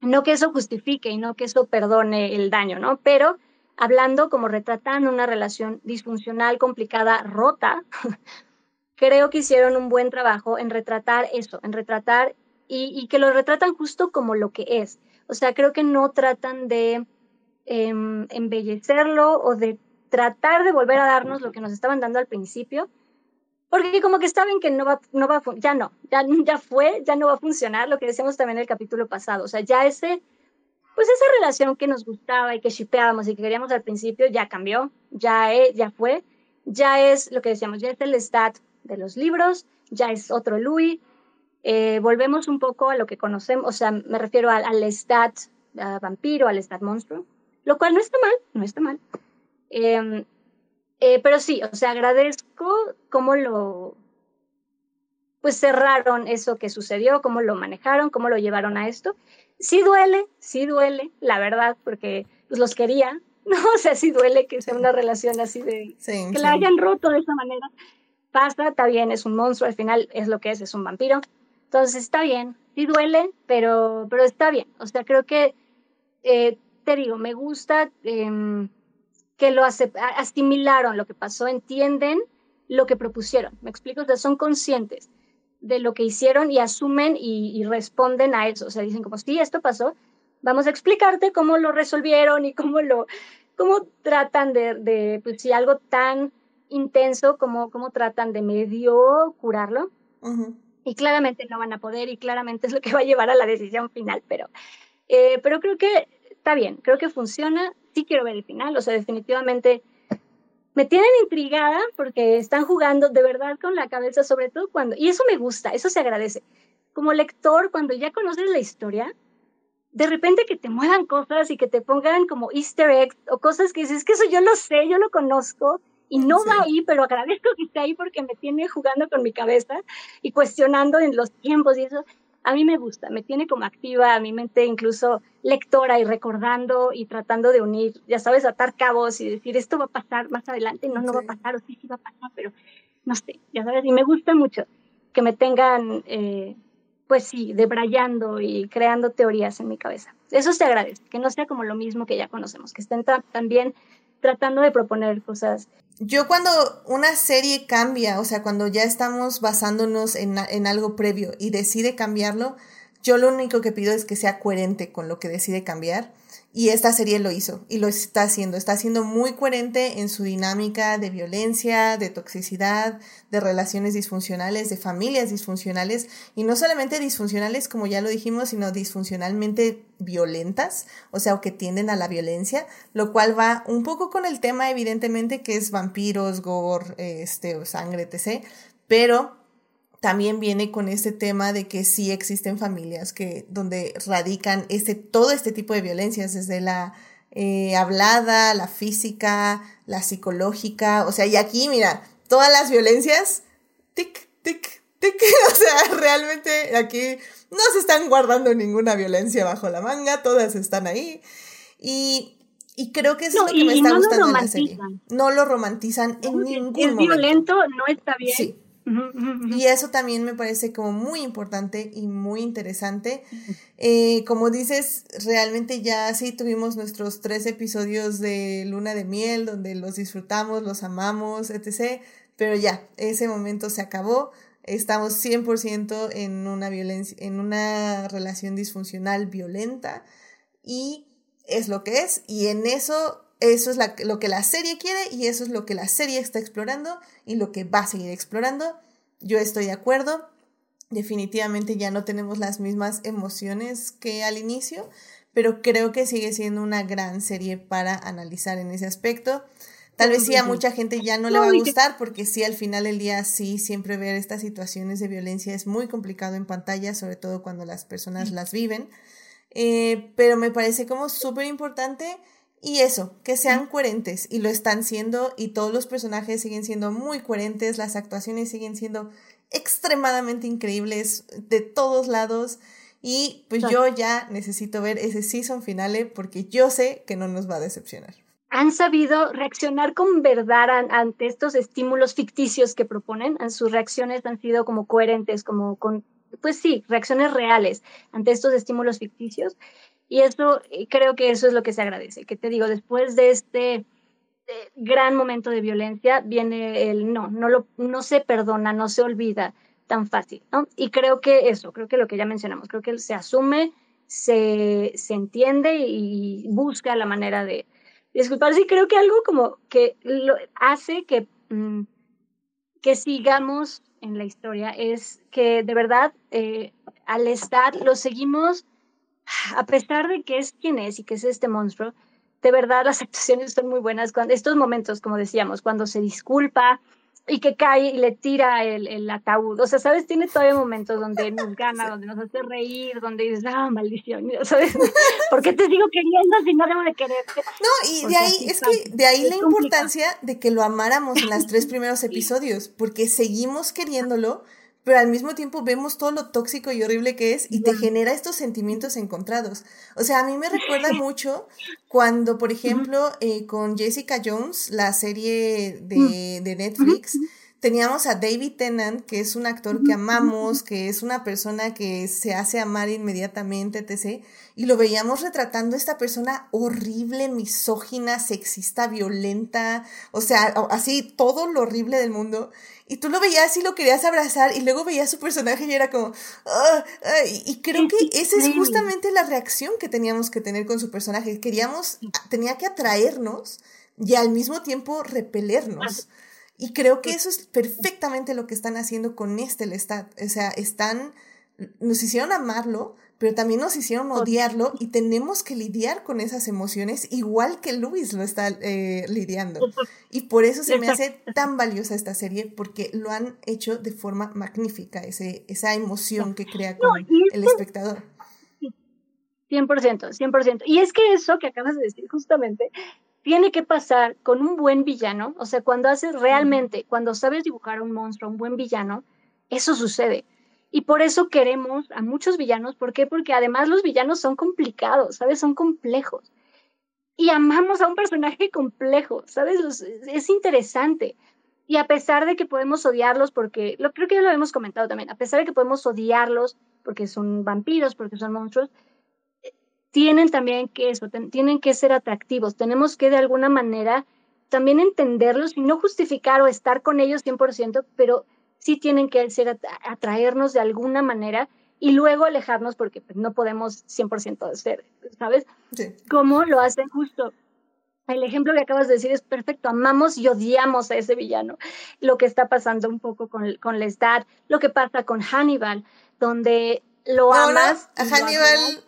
No que eso justifique y no que eso perdone el daño, ¿no? Pero hablando como retratando una relación disfuncional, complicada, rota, creo que hicieron un buen trabajo en retratar eso, en retratar y, que lo retratan justo como lo que es. O sea, creo que no tratan de em, embellecerlo o de tratar de volver a darnos lo que nos estaban dando al principio, porque como que saben que no va, no va, ya no, ya, ya fue, ya no va a funcionar, lo que decíamos también en el capítulo pasado, o sea, ya ese, pues esa relación que nos gustaba y que shipeábamos y que queríamos al principio ya cambió, ya, ya fue, ya es lo que decíamos, ya es el stat de los libros, ya es otro Louis. Eh, volvemos un poco a lo que conocemos, o sea, me refiero al, al stat vampiro, al stat monstruo, lo cual no está mal, no está mal. Em, eh, pero sí, o sea, agradezco cómo lo, pues cerraron eso que sucedió, cómo lo manejaron, cómo lo llevaron a esto. Sí duele, sí duele, la verdad, porque pues, los quería, ¿no? O sea, sí duele que sea una relación así de... que la hayan roto de esa manera pasa, está bien, es un monstruo, al final es lo que es, es un vampiro. Entonces está bien, sí duele, pero, pero está bien. O sea, creo que, eh, te digo, me gusta em, que lo asimilaron lo que pasó, entienden lo que propusieron. Me explico, o sea, son conscientes de lo que hicieron y asumen y, responden a eso. O sea, dicen como, sí, esto pasó, vamos a explicarte cómo lo resolvieron y cómo lo, cómo tratan de, de pues si algo tan intenso cómo, cómo tratan de medio curarlo. Y claramente no van a poder y claramente es lo que va a llevar a la decisión final, pero, eh, pero creo que está bien, creo que funciona. Sí quiero ver el final, o sea, definitivamente me tienen intrigada porque están jugando de verdad con la cabeza, sobre todo cuando, y eso me gusta, eso se agradece. Como lector, cuando ya conoces la historia, de repente que te muevan cosas y que te pongan como easter eggs o cosas que dices, es que eso yo lo sé, yo lo conozco y no va ahí, pero agradezco que esté ahí porque me tiene jugando con mi cabeza y cuestionando en los tiempos y eso. A mí me gusta, me tiene como activa a mi mente, incluso lectora y recordando y tratando de unir, ya sabes, atar cabos y decir, esto va a pasar más adelante, no, no va a pasar, o sí, sí va a pasar, pero no sé, ya sabes, y me gusta mucho que me tengan, eh, pues sí, debrayando y creando teorías en mi cabeza. Eso se agradece, que no sea como lo mismo que ya conocemos, que estén también tratando de proponer cosas. Yo cuando una serie cambia, o sea, cuando ya estamos basándonos en, en algo previo y decide cambiarlo, yo lo único que pido es que sea coherente con lo que decide cambiar y esta serie lo hizo y lo está haciendo. Está siendo muy coherente en su dinámica de violencia, de toxicidad, de relaciones disfuncionales, de familias disfuncionales. Y no solamente disfuncionales, como ya lo dijimos, sino disfuncionalmente violentas, o sea, que tienden a la violencia, lo cual va un poco con el tema, evidentemente, que es vampiros, gore, este, sangre, etc. Pero también viene con este tema de que sí existen familias que donde radican este todo este tipo de violencias desde la eh, hablada, la física, la psicológica, o sea, y aquí mira, todas las violencias, tic, tic, tic, o sea, realmente aquí no se están guardando ninguna violencia bajo la manga, todas están ahí y y creo que eso es lo que me está gustando en la serie. No lo romantizan en ningún momento. Es violento, no está bien. Sí. Y eso también me parece como muy importante y muy interesante. Eh, como dices, realmente ya sí tuvimos nuestros tres episodios de Luna de Miel, donde los disfrutamos, los amamos, etc. Pero ya, ese momento se acabó. Estamos 100% en una violencia, en una relación disfuncional violenta y es lo que es. Y en eso eso es lo que la serie quiere y eso es lo que la serie está explorando y lo que va a seguir explorando. Yo estoy de acuerdo. Definitivamente ya no tenemos las mismas emociones que al inicio, pero creo que sigue siendo una gran serie para analizar en ese aspecto. Tal vez sí a mucha gente ya no le va a gustar porque sí al final del día sí siempre ver estas situaciones de violencia es muy complicado en pantalla, sobre todo cuando las personas las viven. Eh, pero me parece como súper importante y eso, que sean coherentes y lo están siendo y todos los personajes siguen siendo muy coherentes, las actuaciones siguen siendo extremadamente increíbles de todos lados y pues yo ya necesito ver ese season finale porque yo sé que no nos va a decepcionar. Han sabido reaccionar con verdad ante estos estímulos ficticios que proponen, sus reacciones han sido como coherentes, como con, pues sí, reacciones reales ante estos estímulos ficticios y eso, creo que eso es lo que se agradece, que te digo, después de este eh, gran momento de violencia viene el no, no, lo, no se perdona, no se olvida tan fácil, ¿no? Y creo que eso, creo que lo que ya mencionamos, creo que se asume, se, se entiende y busca la manera de disculparse y creo que algo como que lo hace que, mm, que sigamos en la historia es que de verdad eh, al estar, lo seguimos a pesar de que es quien es y que es este monstruo, de verdad las actuaciones son muy buenas. Cuando, estos momentos, como decíamos, cuando se disculpa y que cae y le tira el, el ataúd. O sea, ¿sabes? Tiene todavía momentos donde nos gana, donde nos hace reír, donde dices, ah, maldición, ¿sabes? ¿Por qué te sigo queriendo si no debo de quererte? No, y de ahí, es que de ahí la importancia de que lo amáramos en los tres primeros episodios, porque seguimos queriéndolo pero al mismo tiempo vemos todo lo tóxico y horrible que es y te genera estos sentimientos encontrados. O sea, a mí me recuerda mucho cuando, por ejemplo, eh, con Jessica Jones, la serie de, de Netflix, teníamos a David Tennant, que es un actor que amamos, que es una persona que se hace amar inmediatamente, etc. Y lo veíamos retratando a esta persona horrible, misógina, sexista, violenta, o sea, así todo lo horrible del mundo. Y tú lo veías y lo querías abrazar y luego veías su personaje y era como... Ah, ah", y creo que esa es justamente la reacción que teníamos que tener con su personaje. Queríamos, tenía que atraernos y al mismo tiempo repelernos. Y creo que eso es perfectamente lo que están haciendo con este Lestat. O sea, están, nos hicieron amarlo, pero también nos hicieron odiarlo y tenemos que lidiar con esas emociones igual que Luis lo está eh, lidiando. Y por eso se me hace tan valiosa esta serie, porque lo han hecho de forma magnífica, ese, esa emoción que crea con el espectador. 100%, 100%. Y es que eso que acabas de decir justamente tiene que pasar con un buen villano, o sea, cuando haces realmente, cuando sabes dibujar a un monstruo, un buen villano, eso sucede. Y por eso queremos a muchos villanos, ¿por qué? Porque además los villanos son complicados, ¿sabes? Son complejos. Y amamos a un personaje complejo, ¿sabes? Es interesante. Y a pesar de que podemos odiarlos, porque lo creo que ya lo hemos comentado también, a pesar de que podemos odiarlos porque son vampiros, porque son monstruos, tienen también que eso, tienen que ser atractivos. Tenemos que de alguna manera también entenderlos y no justificar o estar con ellos 100%, pero sí tienen que ser atraernos de alguna manera y luego alejarnos porque pues, no podemos 100% ser, ¿sabes? Sí. Como lo hacen justo. El ejemplo que acabas de decir es perfecto. Amamos y odiamos a ese villano. Lo que está pasando un poco con, con Lestat, lo que pasa con Hannibal, donde lo amas. a Hannibal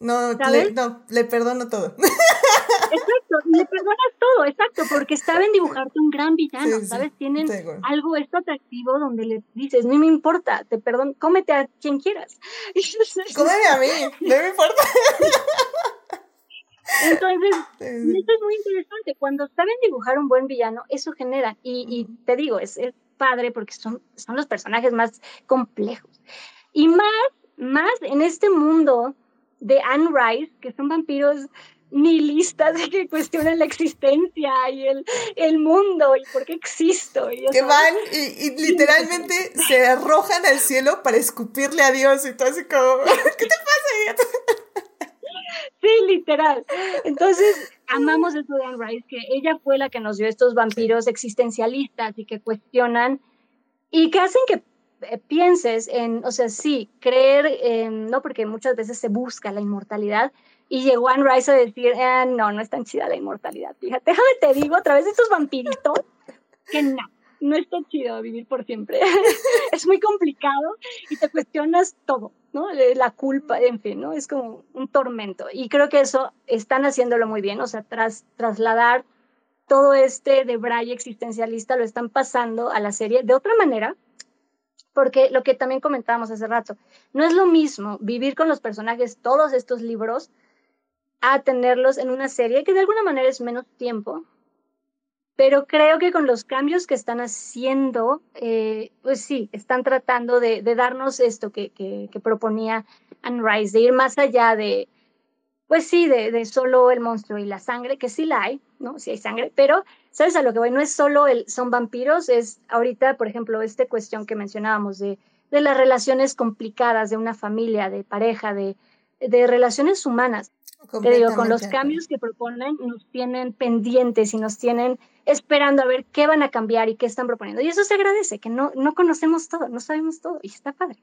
no, le, no, le perdono todo. Exacto, le perdonas todo, exacto, porque saben dibujarte un gran villano, ¿sabes? Tienen algo esto atractivo donde le dices, no me importa, te perdono, cómete a quien quieras. Cómeme a mí, no me importa. Entonces, esto es muy interesante. Cuando saben dibujar un buen villano, eso genera, y, y te digo, es, es padre porque son, son los personajes más complejos. Y más, más en este mundo de Anne Rice, que son vampiros nihilistas de que cuestionan la existencia y el, el mundo y por qué existo. Y que van y, literalmente se arrojan al cielo para escupirle a Dios y todo así como, ¿qué te pasa? Sí, literal. Entonces, amamos de Anne Rice, que ella fue la que nos dio estos vampiros existencialistas y que cuestionan y que hacen que eh, pienses en, o sea, sí, creer, no, porque muchas veces se busca la inmortalidad, y llegó Anne Rice a decir, ah, no, no es tan chida la inmortalidad. Fíjate, déjame te digo a través de estos vampiritos que no, no es tan chido vivir por siempre. es muy complicado y te cuestionas todo, ¿no? La culpa, en fin, ¿no? Es como un tormento. Y creo que eso están haciéndolo muy bien, o sea, tras, trasladar todo este de braille existencialista lo están pasando a la serie de otra manera, porque lo que también comentábamos hace rato, no es lo mismo vivir con los personajes todos estos libros a tenerlos en una serie que de alguna manera es menos tiempo, pero creo que con los cambios que están haciendo, eh, pues sí, están tratando de, darnos esto que, que, proponía Anne Rice, de ir más allá de, pues sí, de, de, solo el monstruo y la sangre, que sí la hay, ¿no? Sí hay sangre, pero ¿sabes a lo que voy? No es solo el, son vampiros, es ahorita, por ejemplo, esta cuestión que mencionábamos de, de las relaciones complicadas de una familia, de pareja, de, de relaciones humanas. Te digo, con los cambios que proponen, nos tienen pendientes y nos tienen esperando a ver qué van a cambiar y qué están proponiendo. Y eso se agradece, que no, no conocemos todo, no sabemos todo, y está padre.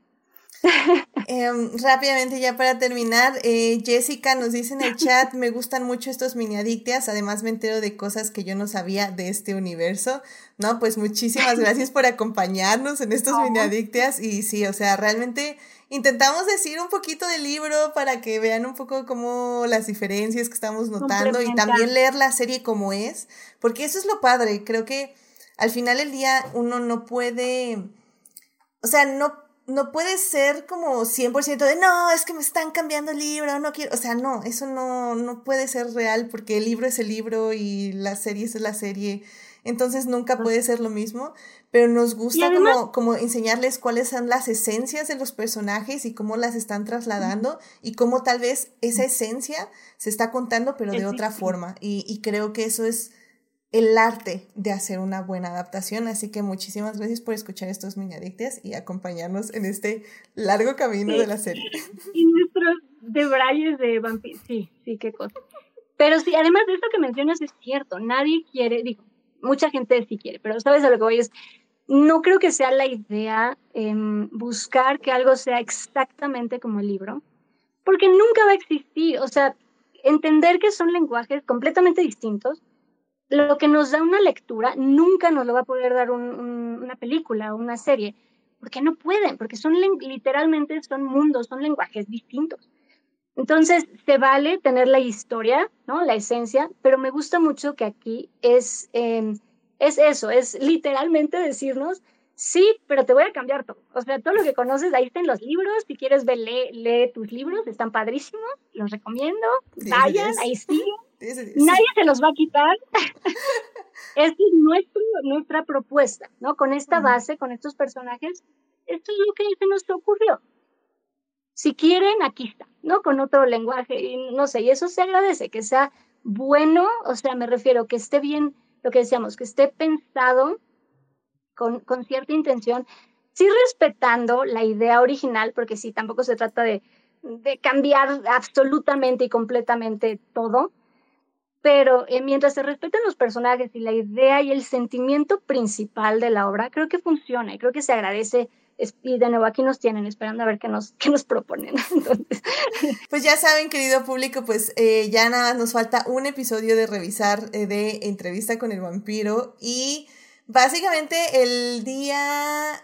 Em, rápidamente ya para terminar, eh, Jessica nos dice en el chat, me gustan mucho estos mini adictias, además me entero de cosas que yo no sabía de este universo, ¿no? Pues muchísimas gracias por acompañarnos en estos mini adictias y sí, o sea, realmente intentamos decir un poquito del libro para que vean un poco como las diferencias que estamos notando y también leer la serie como es, porque eso es lo padre, creo que al final del día uno no puede, o sea, no no puede ser como 100% de, no, es que me están cambiando el libro, no quiero, o sea, no, eso no, no puede ser real porque el libro es el libro y la serie es la serie, entonces nunca puede ser lo mismo, pero nos gusta como, como enseñarles cuáles son las esencias de los personajes y cómo las están trasladando y cómo tal vez esa esencia se está contando pero de otra forma y, y creo que eso es el arte de hacer una buena adaptación. Así que muchísimas gracias por escuchar estos mini y acompañarnos en este largo camino de la serie. Y nuestros debrayes de vampiros. Sí, sí, qué cosa. Pero sí, además de esto que mencionas es cierto. Nadie quiere, digo, mucha gente sí quiere, pero sabes a lo que voy es, no creo que sea la idea em, buscar que algo sea exactamente como el libro, porque nunca va a existir. O sea, entender que son lenguajes completamente distintos lo que nos da una lectura nunca nos lo va a poder dar una película o una serie, porque no pueden, porque son literalmente son mundos, son lenguajes distintos. Entonces, se vale tener la historia, ¿no? La esencia, pero me gusta mucho que aquí es, em, es eso, es literalmente decirnos, Sí, pero te voy a cambiar todo. O sea, todo lo que conoces, ahí están los libros. Si quieres ver, lee, tus libros, están padrísimos. Los recomiendo. Vayan, ahí sí. Nadie se los va a quitar. Esta es nuestro, nuestra propuesta, ¿no? Con esta base, con estos personajes, esto es lo que se nos ocurrió. Si quieren, aquí está, ¿no? Con otro lenguaje, y no sé, y eso se agradece, que sea bueno, o sea, me refiero que esté bien, lo que decíamos, que esté pensado con, con cierta intención, sí respetando la idea original, porque sí, tampoco se trata de, de cambiar absolutamente y completamente todo, pero eh, mientras se respeten los personajes y la idea y el sentimiento principal de la obra, creo que funciona y creo que se agradece. Y de nuevo aquí nos tienen esperando a ver qué nos, qué nos proponen. Pues ya saben, querido público, pues eh, ya nada, nos falta un episodio de revisar eh, de entrevista con el vampiro y básicamente el día...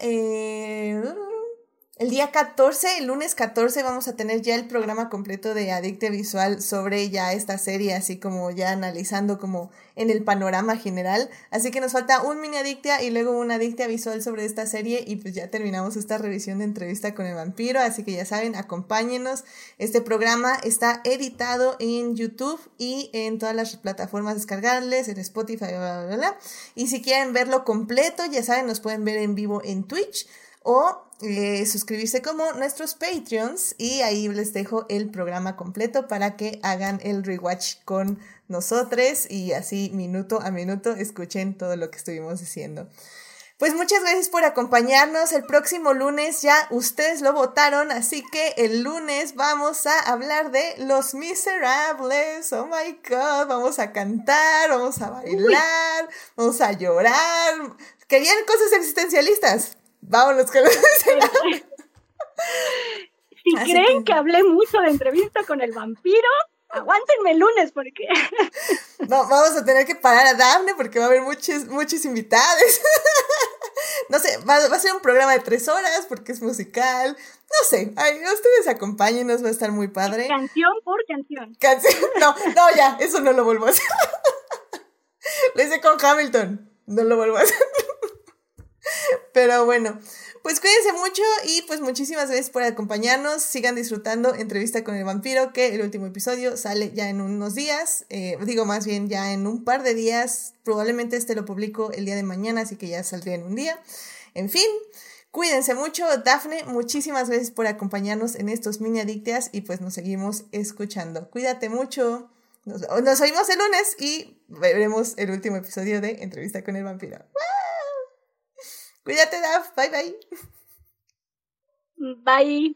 El día 14, el lunes 14, vamos a tener ya el programa completo de Adicte Visual sobre ya esta serie, así como ya analizando como en el panorama general. Así que nos falta un mini Adictia y luego una Adictia Visual sobre esta serie y pues ya terminamos esta revisión de entrevista con el vampiro. Así que ya saben, acompáñenos. Este programa está editado en YouTube y en todas las plataformas descargables, en Spotify, bla, bla, bla. Y si quieren verlo completo, ya saben, nos pueden ver en vivo en Twitch o eh, suscribirse como nuestros Patreons y ahí les dejo el programa completo para que hagan el rewatch con nosotros y así minuto a minuto escuchen todo lo que estuvimos diciendo. Pues muchas gracias por acompañarnos. El próximo lunes ya ustedes lo votaron, así que el lunes vamos a hablar de Los Miserables. Oh my god, vamos a cantar, vamos a bailar, vamos a llorar. ¿Querían cosas existencialistas? Vámonos con Si creen que... hablé mucho de entrevista con el vampiro, aguántenme el lunes porque... No, vamos a tener que parar a Daphne porque va a haber muchos, muchos invitados. No sé, va, a ser un programa de tres horas porque es musical. No sé, ay, ustedes acompáñenos, va a estar muy padre. Canción por canción. No, no, ya, eso no lo vuelvo a hacer. Lo hice con Hamilton, no lo vuelvo a hacer. Pero bueno, pues cuídense mucho y pues muchísimas gracias por acompañarnos. Sigan disfrutando entrevista con el vampiro, que el último episodio sale ya en unos días. Eh, digo más bien ya en un par de días. Probablemente este lo publico el día de mañana, así que ya saldría en un día. En fin. Cuídense mucho, Dafne, muchísimas gracias por acompañarnos en estos mini adictias y pues nos seguimos escuchando. Cuídate mucho. Nos, nos oímos el lunes y veremos el último episodio de Entrevista con el vampiro. Cuídate, Daf. Bye, bye. Bye.